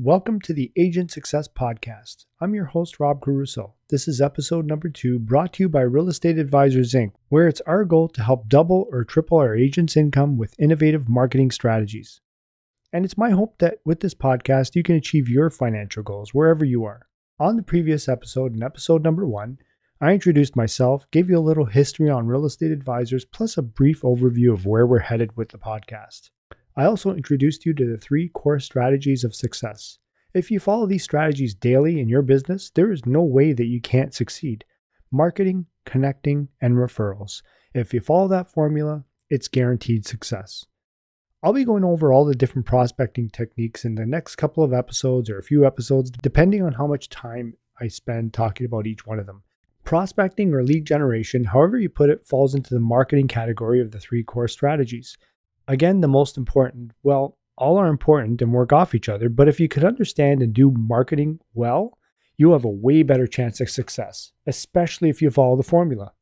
Welcome to the Agent Success Podcast. I'm your host, Rob Caruso. This is episode number two, brought to you by Real Estate Advisors Inc., where it's our goal to help double or triple our agents' income with innovative marketing strategies. And it's my hope that with this podcast, you can achieve your financial goals wherever you are. On the previous episode, in episode number one, I introduced myself, gave you a little history on real estate advisors, plus a brief overview of where we're headed with the podcast. I also introduced you to the three core strategies of success. If you follow these strategies daily in your business, there is no way that you can't succeed. Marketing, connecting, and referrals. If you follow that formula, it's guaranteed success. I'll be going over all the different prospecting techniques in the next couple of episodes or a few episodes, depending on how much time I spend talking about each one of them. Prospecting or lead generation, however you put it, falls into the marketing category of the three core strategies. Again, the most important, well, all are important and work off each other, but if you could understand and do marketing well, you have a way better chance of success, especially if you follow the formula.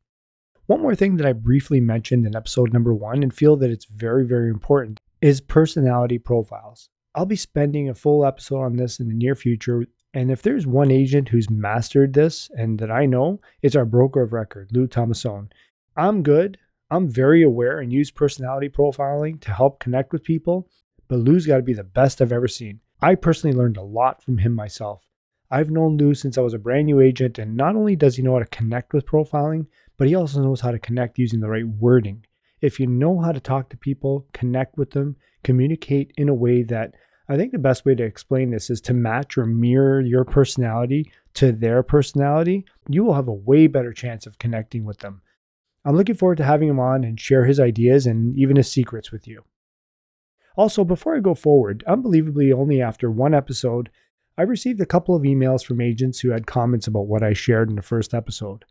One more thing that I briefly mentioned in episode number one and feel that it's very, very important is personality profiles. I'll be spending a full episode on this in the near future. And if there's one agent who's mastered this and that I know, it's our broker of record, Lou Tomasone. I'm good. I'm very aware and use personality profiling to help connect with people, but Lou's got to be the best I've ever seen. I personally learned a lot from him myself. I've known Lou since I was a brand new agent, and not only does he know how to connect with profiling, but he also knows how to connect using the right wording. If you know how to talk to people, connect with them, communicate in a way that I think the best way to explain this is to match or mirror your personality to their personality, you will have a way better chance of connecting with them. I'm looking forward to having him on and share his ideas and even his secrets with you. Also, before I go forward, unbelievably, only after one episode, I received a couple of emails from agents who had comments about what I shared in the first episode.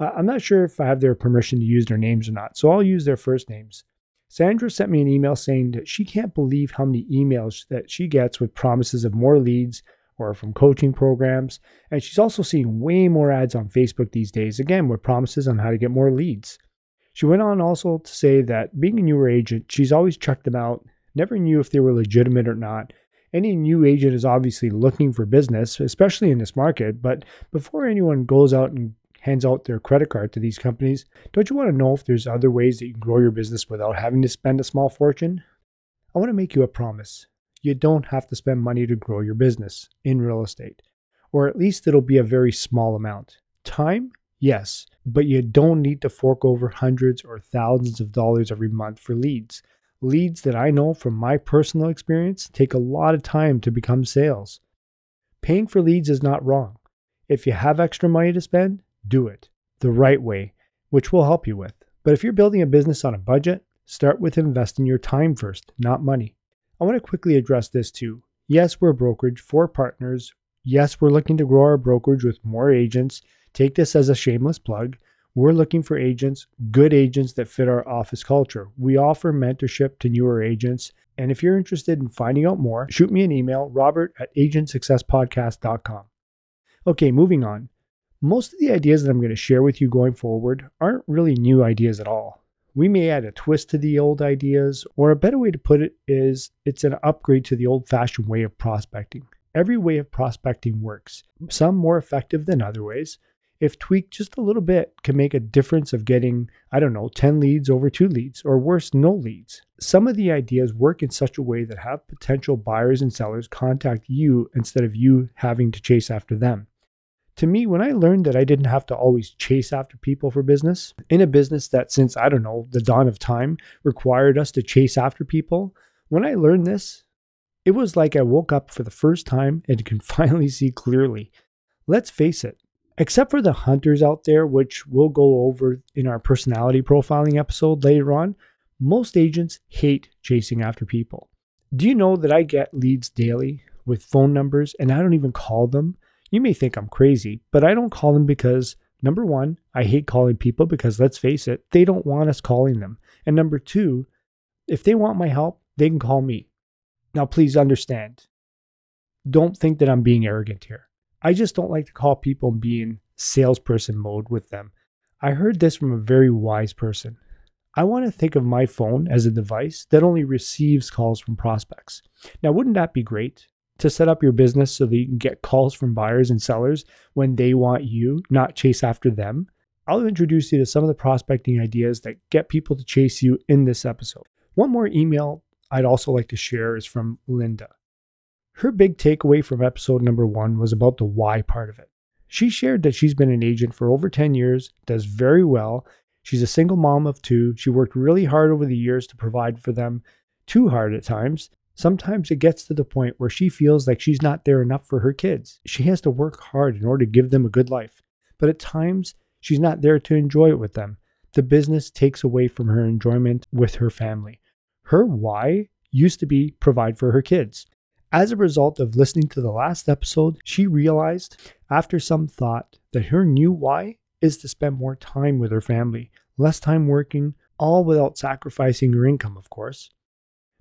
Uh, I'm not sure if I have their permission to use their names or not, so I'll use their first names. Sandra sent me an email saying that she can't believe how many emails that she gets with promises of more leads or from coaching programs. And she's also seeing way more ads on Facebook these days, again, with promises on how to get more leads. She went on also to say that being a newer agent, she's always checked them out, never knew if they were legitimate or not. Any new agent is obviously looking for business, especially in this market, but before anyone goes out and hands out their credit card to these companies, don't you want to know if there's other ways that you can grow your business without having to spend a small fortune? I want to make you a promise you don't have to spend money to grow your business in real estate, or at least it'll be a very small amount. Time, yes, but you don't need to fork over hundreds or thousands of dollars every month for leads. Leads that I know from my personal experience take a lot of time to become sales. Paying for leads is not wrong. If you have extra money to spend, do it the right way, which we'll help you with. But if you're building a business on a budget, start with investing your time first, not money. I want to quickly address this too. Yes, we're a brokerage for partners. Yes, we're looking to grow our brokerage with more agents. Take this as a shameless plug. We're looking for agents, good agents that fit our office culture. We offer mentorship to newer agents. And if you're interested in finding out more, shoot me an email, robert at agentsuccesspodcast.com. Okay, moving on. Most of the ideas that I'm going to share with you going forward aren't really new ideas at all. We may add a twist to the old ideas, or a better way to put it is it's an upgrade to the old fashioned way of prospecting. Every way of prospecting works, some more effective than other ways. If tweaked just a little bit, can make a difference of getting, I don't know, 10 leads over two leads, or worse, no leads. Some of the ideas work in such a way that have potential buyers and sellers contact you instead of you having to chase after them to me, when I learned that I didn't have to always chase after people for business, in a business that since, I don't know, the dawn of time required us to chase after people, when I learned this, it was like I woke up for the first time and can finally see clearly. Let's face it, except for the hunters out there, which we'll go over in our personality profiling episode later on, most agents hate chasing after people. Do you know that I get leads daily with phone numbers and I don't even call them? You may think I'm crazy, but I don't call them because number one, I hate calling people because let's face it, they don't want us calling them. And number two, if they want my help, they can call me. Now, please understand, don't think that I'm being arrogant here. I just don't like to call people and be in salesperson mode with them. I heard this from a very wise person. I want to think of my phone as a device that only receives calls from prospects. Now, wouldn't that be great? to set up your business so that you can get calls from buyers and sellers when they want you, not chase after them, I'll introduce you to some of the prospecting ideas that get people to chase you in this episode. One more email I'd also like to share is from Linda. Her big takeaway from episode number one was about the why part of it. She shared that she's been an agent for over 10 years, does very well. She's a single mom of two. She worked really hard over the years to provide for them, too hard at times. Sometimes it gets to the point where she feels like she's not there enough for her kids. She has to work hard in order to give them a good life. But at times, she's not there to enjoy it with them. The business takes away from her enjoyment with her family. Her why used to be provide for her kids. As a result of listening to the last episode, she realized, after some thought, that her new why is to spend more time with her family, less time working, all without sacrificing her income, of course.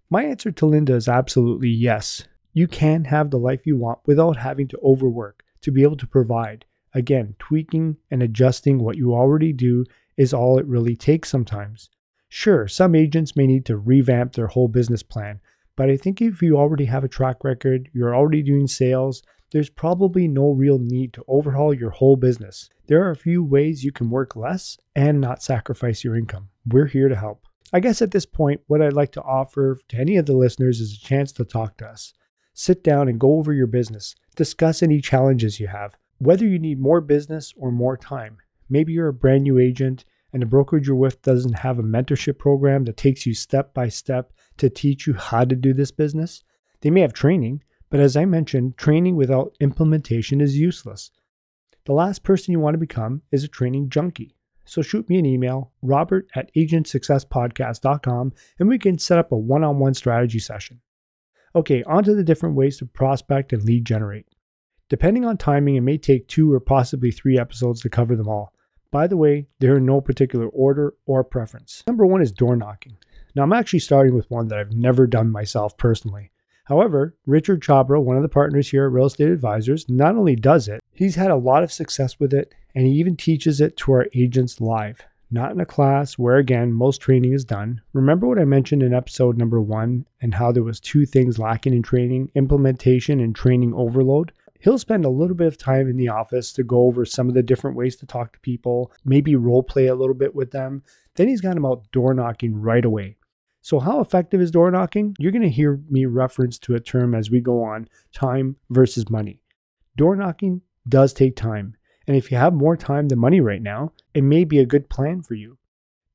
My answer to Linda is absolutely yes. You can have the life you want without having to overwork to be able to provide. Again, tweaking and adjusting what you already do is all it really takes sometimes. Sure, some agents may need to revamp their whole business plan, but I think if you already have a track record, you're already doing sales, there's probably no real need to overhaul your whole business. There are a few ways you can work less and not sacrifice your income. We're here to help. I guess at this point, what I'd like to offer to any of the listeners is a chance to talk to us. Sit down and go over your business, discuss any challenges you have, whether you need more business or more time. Maybe you're a brand new agent and the brokerage you're with doesn't have a mentorship program that takes you step by step to teach you how to do this business. They may have training, but as I mentioned, training without implementation is useless. The last person you want to become is a training junkie. So shoot me an email, robert at agentsuccesspodcast.com, and we can set up a one on one strategy session. Okay, on to the different ways to prospect and lead generate. Depending on timing, it may take two or possibly three episodes to cover them all. By the way, they're in no particular order or preference. Number one is door knocking. Now, I'm actually starting with one that I've never done myself personally. However, Richard Chabra, one of the partners here at Real Estate Advisors, not only does it, he's had a lot of success with it, and he even teaches it to our agents live. Not in a class where, again, most training is done. Remember what I mentioned in episode number one and how there was two things lacking in training, implementation and training overload? he'll spend a little bit of time in the office to go over some of the different ways to talk to people, maybe role play a little bit with them. Then he's got them out door knocking right away. So, how effective is door knocking? You're going to hear me reference to a term as we go on time versus money. Door knocking does take time. And if you have more time than money right now, it may be a good plan for you.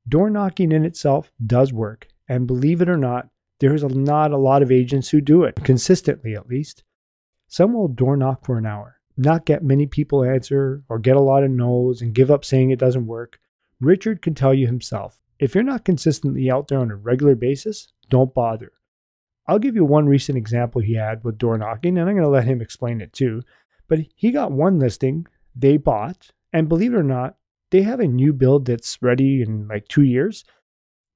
Door knocking in itself does work. And believe it or not, there's not a lot of agents who do it, consistently at least. Some will door knock for an hour, not get many people answer or get a lot of no's and give up saying it doesn't work. Richard can tell you himself if you're not consistently out there on a regular basis, don't bother. I'll give you one recent example he had with door knocking, and I'm going to let him explain it too. But he got one listing they bought, and believe it or not, they have a new build that's ready in like two years.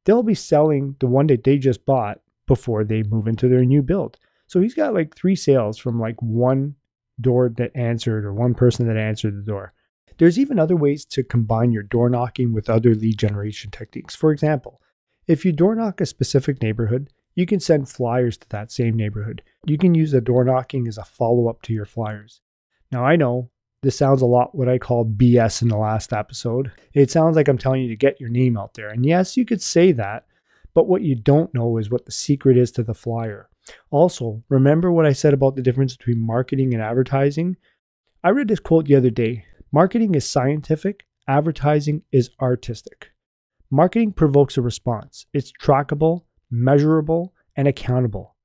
They'll be selling the one that they just bought before they move into their new build. So he's got like three sales from like one door that answered or one person that answered the door. There's even other ways to combine your door knocking with other lead generation techniques. For example, if you door knock a specific neighborhood, you can send flyers to that same neighborhood. You can use the door knocking as a follow up to your flyers. Now, I know this sounds a lot what I call BS in the last episode. It sounds like I'm telling you to get your name out there. And yes, you could say that, but what you don't know is what the secret is to the flyer. Also, remember what I said about the difference between marketing and advertising? I read this quote the other day Marketing is scientific, advertising is artistic. Marketing provokes a response, it's trackable, measurable, and accountable.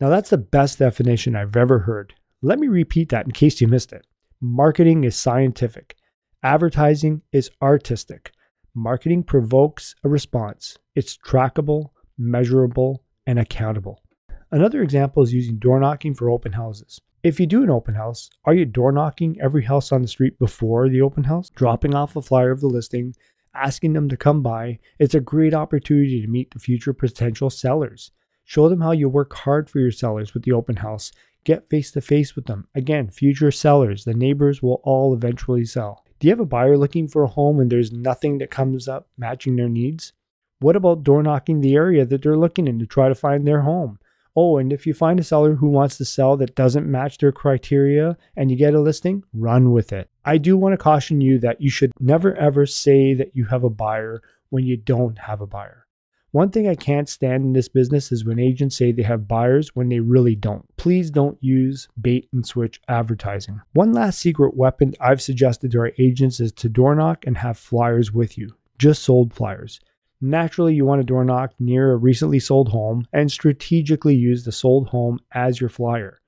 Now, that's the best definition I've ever heard. Let me repeat that in case you missed it. Marketing is scientific, advertising is artistic. Marketing provokes a response, it's trackable, measurable, and accountable. Another example is using door knocking for open houses. If you do an open house, are you door knocking every house on the street before the open house, dropping off a flyer of the listing, asking them to come by? It's a great opportunity to meet the future potential sellers. Show them how you work hard for your sellers with the open house. Get face to face with them. Again, future sellers, the neighbors will all eventually sell. Do you have a buyer looking for a home and there's nothing that comes up matching their needs? What about door knocking the area that they're looking in to try to find their home? Oh, and if you find a seller who wants to sell that doesn't match their criteria and you get a listing, run with it. I do want to caution you that you should never ever say that you have a buyer when you don't have a buyer. One thing I can't stand in this business is when agents say they have buyers when they really don't. Please don't use bait and switch advertising. One last secret weapon I've suggested to our agents is to door knock and have flyers with you, just sold flyers. Naturally, you want to door knock near a recently sold home and strategically use the sold home as your flyer.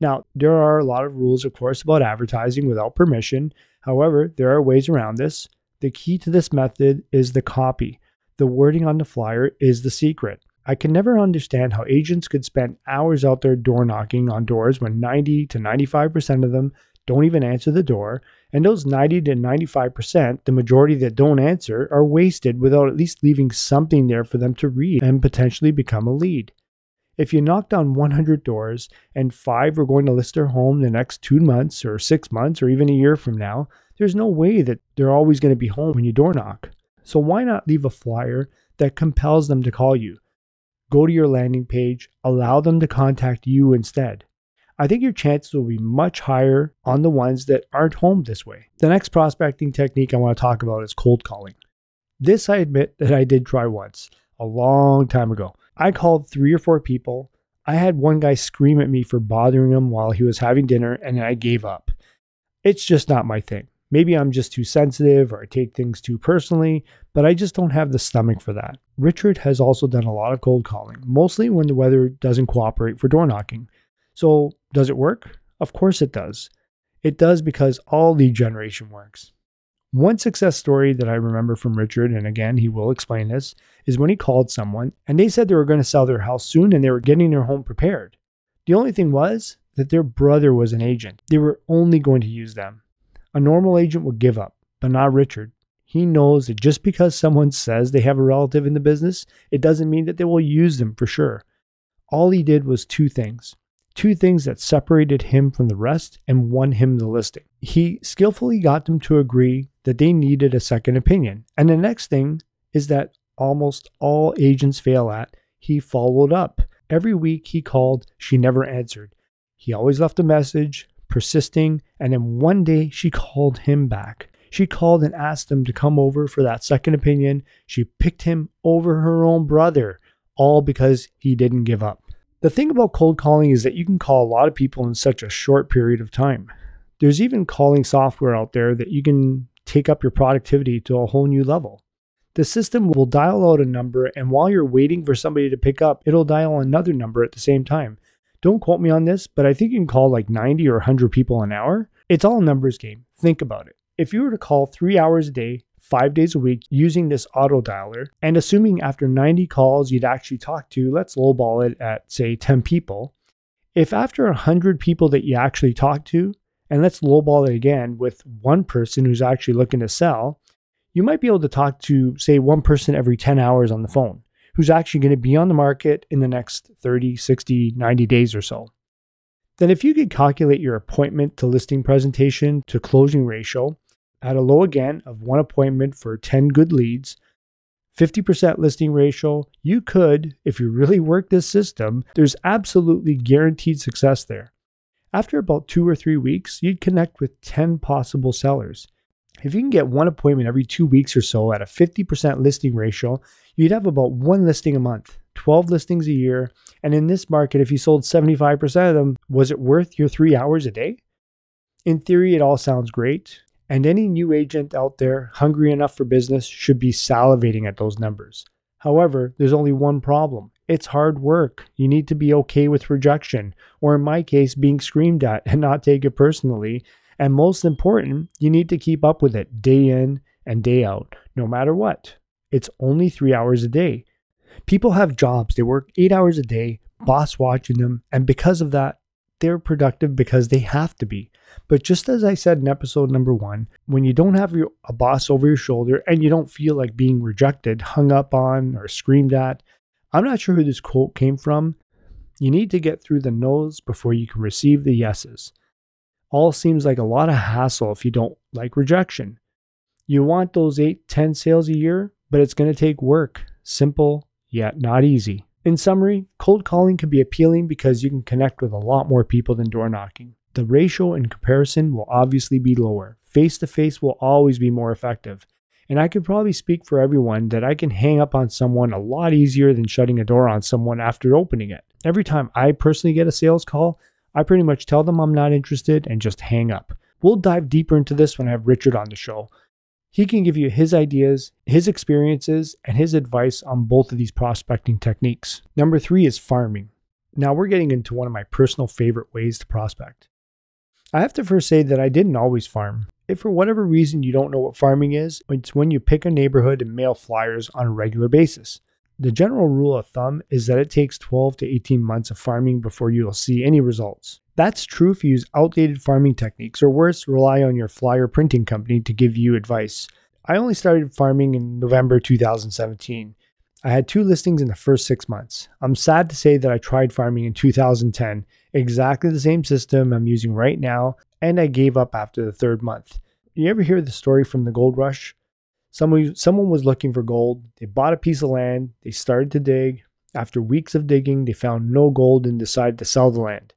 Now, there are a lot of rules, of course, about advertising without permission. However, there are ways around this. The key to this method is the copy. The wording on the flyer is the secret. I can never understand how agents could spend hours out there door knocking on doors when 90 to 95% of them don't even answer the door, and those 90 to 95%, the majority that don't answer, are wasted without at least leaving something there for them to read and potentially become a lead. If you knocked on 100 doors and five are going to list their home the next two months or six months or even a year from now, there's no way that they're always going to be home when you door knock. So why not leave a flyer that compels them to call you? Go to your landing page, allow them to contact you instead. I think your chances will be much higher on the ones that aren't home this way. The next prospecting technique I want to talk about is cold calling. This I admit that I did try once, a long time ago. I called three or four people. I had one guy scream at me for bothering him while he was having dinner, and I gave up. It's just not my thing. Maybe I'm just too sensitive or I take things too personally, but I just don't have the stomach for that. Richard has also done a lot of cold calling, mostly when the weather doesn't cooperate for door knocking. So, does it work? Of course it does. It does because all lead generation works. One success story that I remember from Richard, and again, he will explain this, is when he called someone and they said they were going to sell their house soon and they were getting their home prepared. The only thing was that their brother was an agent. They were only going to use them. A normal agent would give up, but not Richard. He knows that just because someone says they have a relative in the business, it doesn't mean that they will use them for sure. All he did was two things two things that separated him from the rest and won him the listing. He skillfully got them to agree that they needed a second opinion. And the next thing is that almost all agents fail at, he followed up. Every week he called, she never answered. He always left a message, persisting, and then one day she called him back. She called and asked him to come over for that second opinion. She picked him over her own brother, all because he didn't give up. The thing about cold calling is that you can call a lot of people in such a short period of time. There's even calling software out there that you can take up your productivity to a whole new level. The system will dial out a number, and while you're waiting for somebody to pick up, it'll dial another number at the same time. Don't quote me on this, but I think you can call like 90 or 100 people an hour. It's all a numbers game. Think about it. If you were to call three hours a day, five days a week using this auto dialer, and assuming after 90 calls you'd actually talk to, let's lowball it at say 10 people. If after 100 people that you actually talk to, and let's lowball it again with one person who's actually looking to sell, you might be able to talk to, say, one person every 10 hours on the phone who's actually going to be on the market in the next 30, 60, 90 days or so. Then, if you could calculate your appointment to listing presentation to closing ratio at a low again of one appointment for 10 good leads, 50% listing ratio, you could, if you really work this system, there's absolutely guaranteed success there. After about two or three weeks, you'd connect with 10 possible sellers. If you can get one appointment every two weeks or so at a 50% listing ratio, you'd have about one listing a month, 12 listings a year. And in this market, if you sold 75% of them, was it worth your three hours a day? In theory, it all sounds great. And any new agent out there hungry enough for business should be salivating at those numbers. However, there's only one problem it's hard work. You need to be okay with rejection, or in my case, being screamed at and not take it personally and most important, you need to keep up with it day in and day out, no matter what. It's only three hours a day. People have jobs, they work eight hours a day, boss watching them, and because of that, they're productive because they have to be. But just as I said in episode number one, when you don't have your, a boss over your shoulder and you don't feel like being rejected, hung up on, or screamed at, I'm not sure who this quote came from. You need to get through the no's before you can receive the yeses all seems like a lot of hassle if you don't like rejection. You want those 8, 10 sales a year, but it's going to take work. Simple, yet not easy. In summary, cold calling can be appealing because you can connect with a lot more people than door knocking. The ratio in comparison will obviously be lower. Face to face will always be more effective. And I could probably speak for everyone that I can hang up on someone a lot easier than shutting a door on someone after opening it. Every time I personally get a sales call, I pretty much tell them I'm not interested and just hang up. We'll dive deeper into this when I have Richard on the show. He can give you his ideas, his experiences, and his advice on both of these prospecting techniques. Number three is farming. Now we're getting into one of my personal favorite ways to prospect. I have to first say that I didn't always farm. If for whatever reason you don't know what farming is, it's when you pick a neighborhood and mail flyers on a regular basis. The general rule of thumb is that it takes 12 to 18 months of farming before you'll see any results. That's true if you use outdated farming techniques, or worse, rely on your flyer printing company to give you advice. I only started farming in November 2017. I had two listings in the first six months. I'm sad to say that I tried farming in 2010, exactly the same system I'm using right now, and I gave up after the third month. You ever hear the story from the gold rush? Someone, someone was looking for gold. They bought a piece of land. They started to dig. After weeks of digging, they found no gold and decided to sell the land.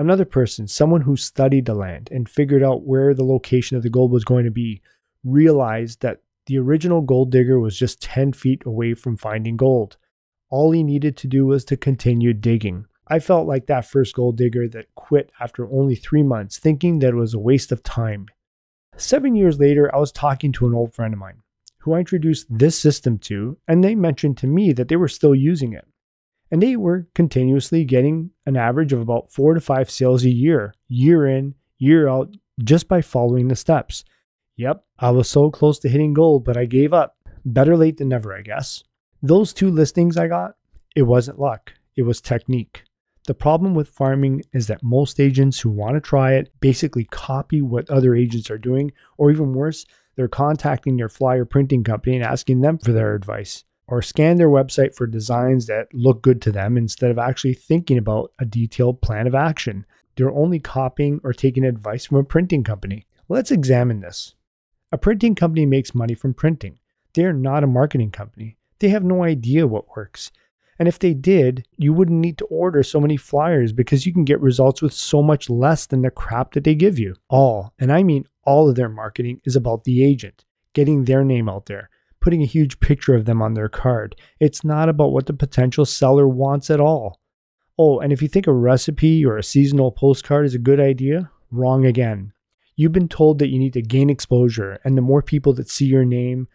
Another person, someone who studied the land and figured out where the location of the gold was going to be, realized that the original gold digger was just 10 feet away from finding gold. All he needed to do was to continue digging. I felt like that first gold digger that quit after only three months, thinking that it was a waste of time. Seven years later, I was talking to an old friend of mine who I introduced this system to, and they mentioned to me that they were still using it. And they were continuously getting an average of about four to five sales a year, year in, year out, just by following the steps. Yep, I was so close to hitting gold, but I gave up. Better late than never, I guess. Those two listings I got, it wasn't luck, it was technique. The problem with farming is that most agents who want to try it basically copy what other agents are doing, or even worse, they're contacting their flyer printing company and asking them for their advice, or scan their website for designs that look good to them instead of actually thinking about a detailed plan of action. They're only copying or taking advice from a printing company. Let's examine this. A printing company makes money from printing. They are not a marketing company. They have no idea what works. And if they did, you wouldn't need to order so many flyers because you can get results with so much less than the crap that they give you. All, and I mean all of their marketing, is about the agent, getting their name out there, putting a huge picture of them on their card. It's not about what the potential seller wants at all. Oh, and if you think a recipe or a seasonal postcard is a good idea, wrong again. You've been told that you need to gain exposure, and the more people that see your name,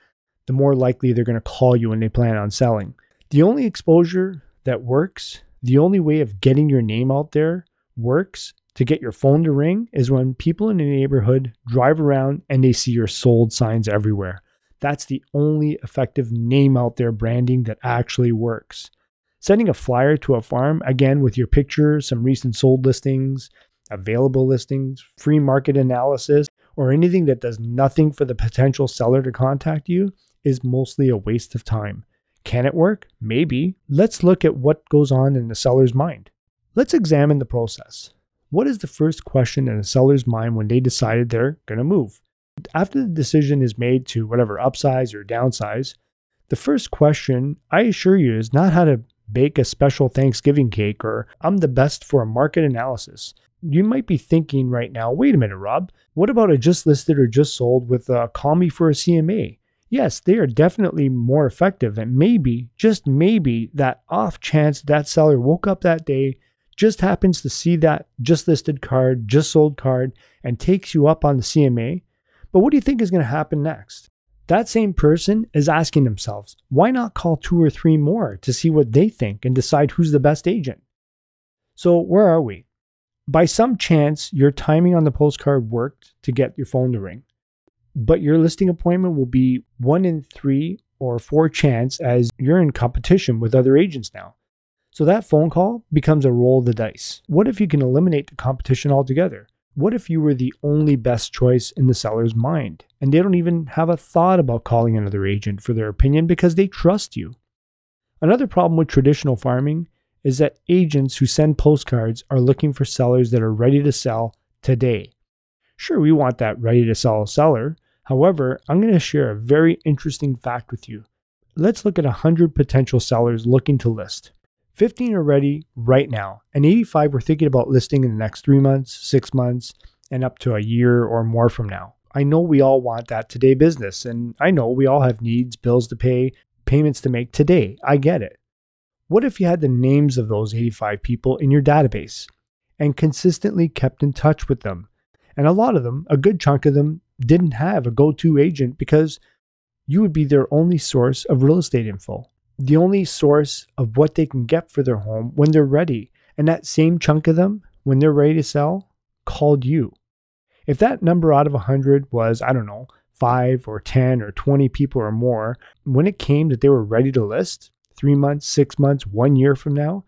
the more likely they're going to call you when they plan on selling. The only exposure that works, the only way of getting your name out there works to get your phone to ring is when people in the neighborhood drive around and they see your sold signs everywhere. That's the only effective name out there branding that actually works. Sending a flyer to a farm, again with your picture, some recent sold listings, available listings, free market analysis, or anything that does nothing for the potential seller to contact you is mostly a waste of time. Can it work? Maybe. Let's look at what goes on in the seller's mind. Let's examine the process. What is the first question in a seller's mind when they decided they're going to move? After the decision is made to whatever upsize or downsize, the first question, I assure you, is not how to bake a special Thanksgiving cake or I'm the best for a market analysis. You might be thinking right now, wait a minute, Rob, what about a just listed or just sold with a call me for a CMA? yes, they are definitely more effective. And maybe, just maybe, that off chance that seller woke up that day, just happens to see that just listed card, just sold card, and takes you up on the CMA. But what do you think is going to happen next? That same person is asking themselves, why not call two or three more to see what they think and decide who's the best agent? So, where are we? By some chance, your timing on the postcard worked to get your phone to ring but your listing appointment will be one in three or four chance as you're in competition with other agents now. So that phone call becomes a roll of the dice. What if you can eliminate the competition altogether? What if you were the only best choice in the seller's mind and they don't even have a thought about calling another agent for their opinion because they trust you? Another problem with traditional farming is that agents who send postcards are looking for sellers that are ready to sell today. Sure, we want that ready to sell seller, However, I'm going to share a very interesting fact with you. Let's look at 100 potential sellers looking to list. 15 are ready right now, and 85 we're thinking about listing in the next three months, six months, and up to a year or more from now. I know we all want that today business, and I know we all have needs, bills to pay, payments to make today. I get it. What if you had the names of those 85 people in your database and consistently kept in touch with them? And a lot of them, a good chunk of them, didn't have a go to agent because you would be their only source of real estate info the only source of what they can get for their home when they're ready. And that same chunk of them, when they're ready to sell, called you. If that number out of 100 was, I don't know, 5 or 10 or 20 people or more, when it came that they were ready to list, three months, six months, one year from now,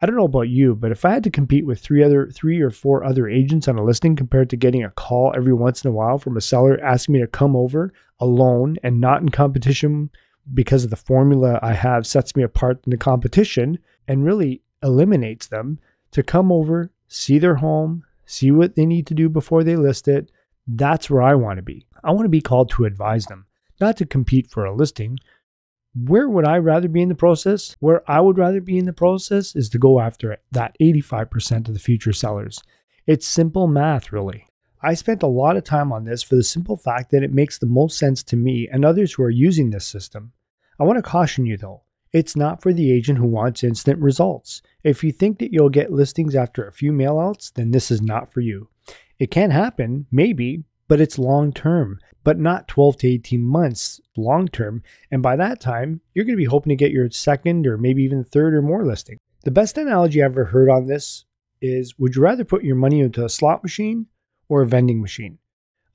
I don't know about you, but if I had to compete with three other three or four other agents on a listing compared to getting a call every once in a while from a seller asking me to come over alone and not in competition because of the formula I have sets me apart in the competition and really eliminates them to come over, see their home, see what they need to do before they list it. That's where I want to be. I want to be called to advise them, not to compete for a listing. Where would I rather be in the process? Where I would rather be in the process is to go after that 85% of the future sellers. It's simple math, really. I spent a lot of time on this for the simple fact that it makes the most sense to me and others who are using this system. I want to caution you though, it's not for the agent who wants instant results. If you think that you'll get listings after a few mailouts, then this is not for you. It can happen, maybe, but it's long term, but not 12 to 18 months long term. And by that time, you're going to be hoping to get your second or maybe even third or more listing. The best analogy I've ever heard on this is would you rather put your money into a slot machine or a vending machine?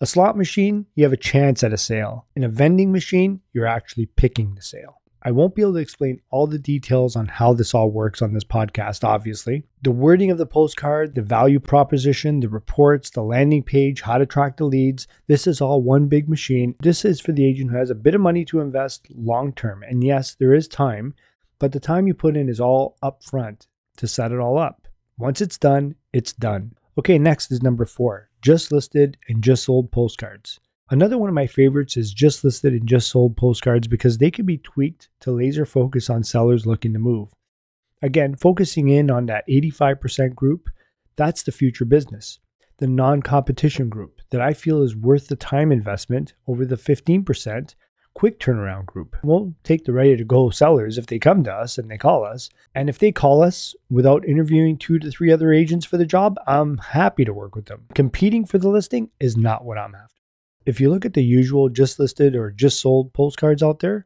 A slot machine, you have a chance at a sale. In a vending machine, you're actually picking the sale. I won't be able to explain all the details on how this all works on this podcast, obviously. The wording of the postcard, the value proposition, the reports, the landing page, how to track the leads this is all one big machine. This is for the agent who has a bit of money to invest long term. And yes, there is time, but the time you put in is all up front to set it all up. Once it's done, it's done. Okay, next is number four just listed and just sold postcards. Another one of my favorites is just listed and just sold postcards because they can be tweaked to laser focus on sellers looking to move. Again, focusing in on that 85% group, that's the future business. The non competition group that I feel is worth the time investment over the 15% quick turnaround group. We'll take the ready to go sellers if they come to us and they call us. And if they call us without interviewing two to three other agents for the job, I'm happy to work with them. Competing for the listing is not what I'm after. If you look at the usual just listed or just sold postcards out there,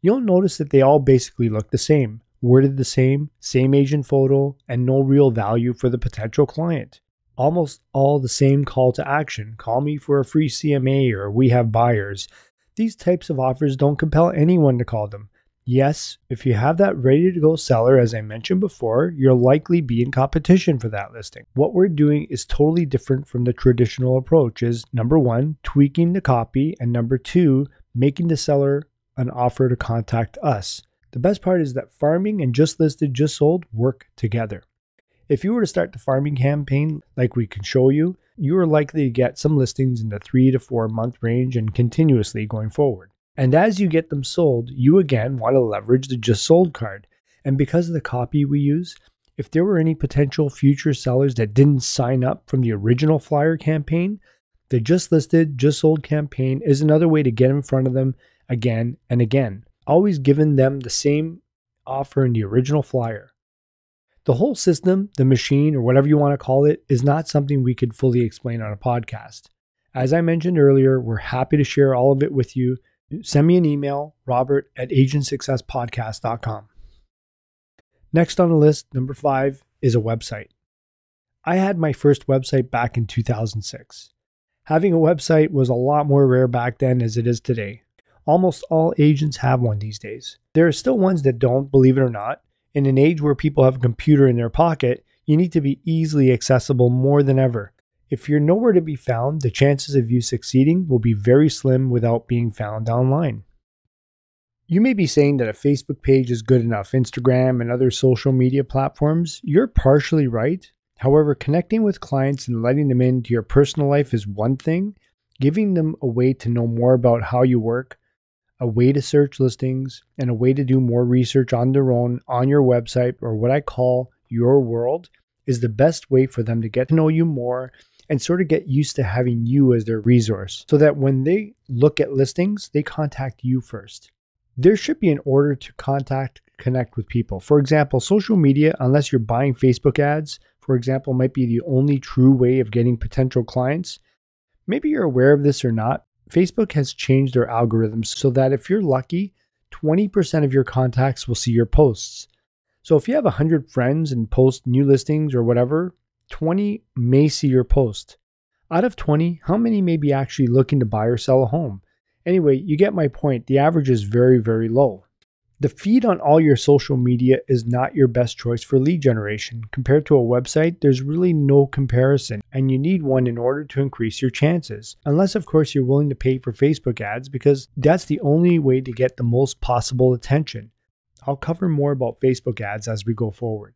you'll notice that they all basically look the same, worded the same, same agent photo, and no real value for the potential client. Almost all the same call to action call me for a free CMA or we have buyers. These types of offers don't compel anyone to call them. Yes, if you have that ready to go seller, as I mentioned before, you'll likely be in competition for that listing. What we're doing is totally different from the traditional approach is number one, tweaking the copy, and number two, making the seller an offer to contact us. The best part is that farming and just listed, just sold work together. If you were to start the farming campaign like we can show you, you are likely to get some listings in the three to four month range and continuously going forward. And as you get them sold, you again want to leverage the just sold card. And because of the copy we use, if there were any potential future sellers that didn't sign up from the original flyer campaign, the just listed, just sold campaign is another way to get in front of them again and again, always giving them the same offer in the original flyer. The whole system, the machine, or whatever you want to call it, is not something we could fully explain on a podcast. As I mentioned earlier, we're happy to share all of it with you. Send me an email, robert at agentsuccesspodcast.com. Next on the list, number five, is a website. I had my first website back in 2006. Having a website was a lot more rare back then as it is today. Almost all agents have one these days. There are still ones that don't, believe it or not, in an age where people have a computer in their pocket, you need to be easily accessible more than ever. If you're nowhere to be found, the chances of you succeeding will be very slim without being found online. You may be saying that a Facebook page is good enough, Instagram and other social media platforms. You're partially right. However, connecting with clients and letting them into your personal life is one thing. Giving them a way to know more about how you work, a way to search listings, and a way to do more research on their own on your website or what I call your world is the best way for them to get to know you more and sort of get used to having you as their resource so that when they look at listings, they contact you first. There should be an order to contact, connect with people. For example, social media, unless you're buying Facebook ads, for example, might be the only true way of getting potential clients. Maybe you're aware of this or not. Facebook has changed their algorithms so that if you're lucky, 20% of your contacts will see your posts. So if you have 100 friends and post new listings or whatever, 20 may see your post. Out of 20, how many may be actually looking to buy or sell a home? Anyway, you get my point. The average is very, very low. The feed on all your social media is not your best choice for lead generation. Compared to a website, there's really no comparison, and you need one in order to increase your chances. Unless, of course, you're willing to pay for Facebook ads because that's the only way to get the most possible attention. I'll cover more about Facebook ads as we go forward.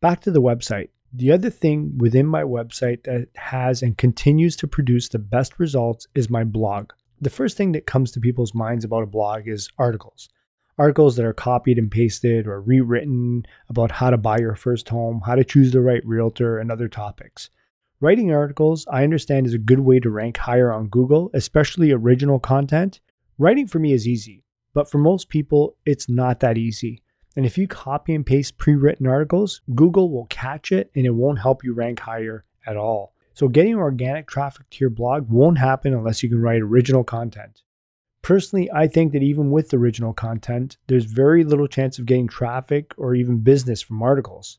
Back to the website. The other thing within my website that has and continues to produce the best results is my blog. The first thing that comes to people's minds about a blog is articles. Articles that are copied and pasted or rewritten about how to buy your first home, how to choose the right realtor, and other topics. Writing articles, I understand, is a good way to rank higher on Google, especially original content. Writing for me is easy, but for most people, it's not that easy. And if you copy and paste pre written articles, Google will catch it and it won't help you rank higher at all. So, getting organic traffic to your blog won't happen unless you can write original content. Personally, I think that even with original content, there's very little chance of getting traffic or even business from articles.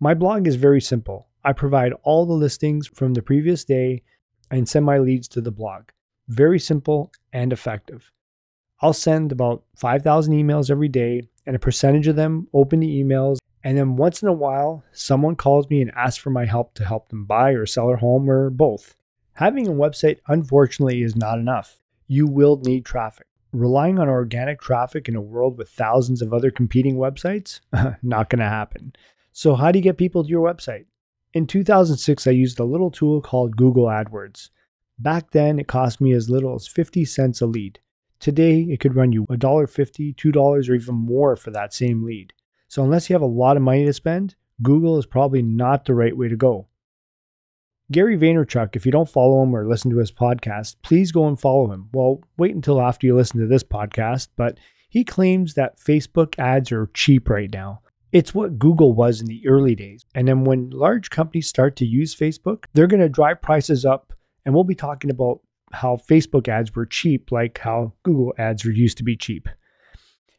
My blog is very simple. I provide all the listings from the previous day and send my leads to the blog. Very simple and effective. I'll send about 5,000 emails every day, and a percentage of them open the emails. And then once in a while, someone calls me and asks for my help to help them buy or sell their home or both. Having a website, unfortunately, is not enough. You will need traffic. Relying on organic traffic in a world with thousands of other competing websites? not going to happen. So, how do you get people to your website? In 2006, I used a little tool called Google AdWords. Back then, it cost me as little as 50 cents a lead. Today, it could run you $1.50, $2, or even more for that same lead. So, unless you have a lot of money to spend, Google is probably not the right way to go. Gary Vaynerchuk, if you don't follow him or listen to his podcast, please go and follow him. Well, wait until after you listen to this podcast, but he claims that Facebook ads are cheap right now. It's what Google was in the early days. And then when large companies start to use Facebook, they're going to drive prices up. And we'll be talking about how Facebook ads were cheap, like how Google ads were used to be cheap.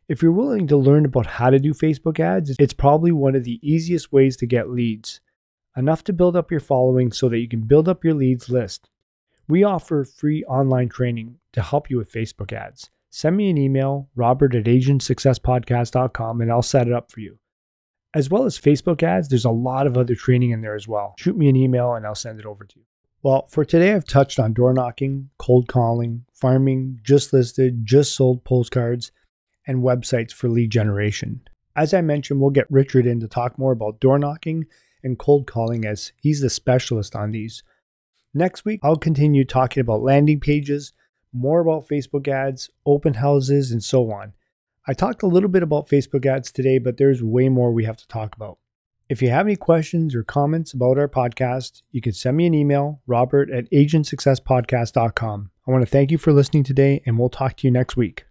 If you're willing to learn about how to do Facebook ads, it's probably one of the easiest ways to get leads, enough to build up your following so that you can build up your leads list. We offer free online training to help you with Facebook ads. Send me an email, robert at agentsuccesspodcast.com, and I'll set it up for you. As well as Facebook ads, there's a lot of other training in there as well. Shoot me an email and I'll send it over to you. Well, for today, I've touched on door knocking, cold calling, farming, just listed, just sold postcards, and websites for lead generation. As I mentioned, we'll get Richard in to talk more about door knocking and cold calling as he's the specialist on these. Next week, I'll continue talking about landing pages, more about Facebook ads, open houses, and so on. I talked a little bit about Facebook ads today, but there's way more we have to talk about. If you have any questions or comments about our podcast, you can send me an email, robert at agentsuccesspodcast.com. I want to thank you for listening today, and we'll talk to you next week.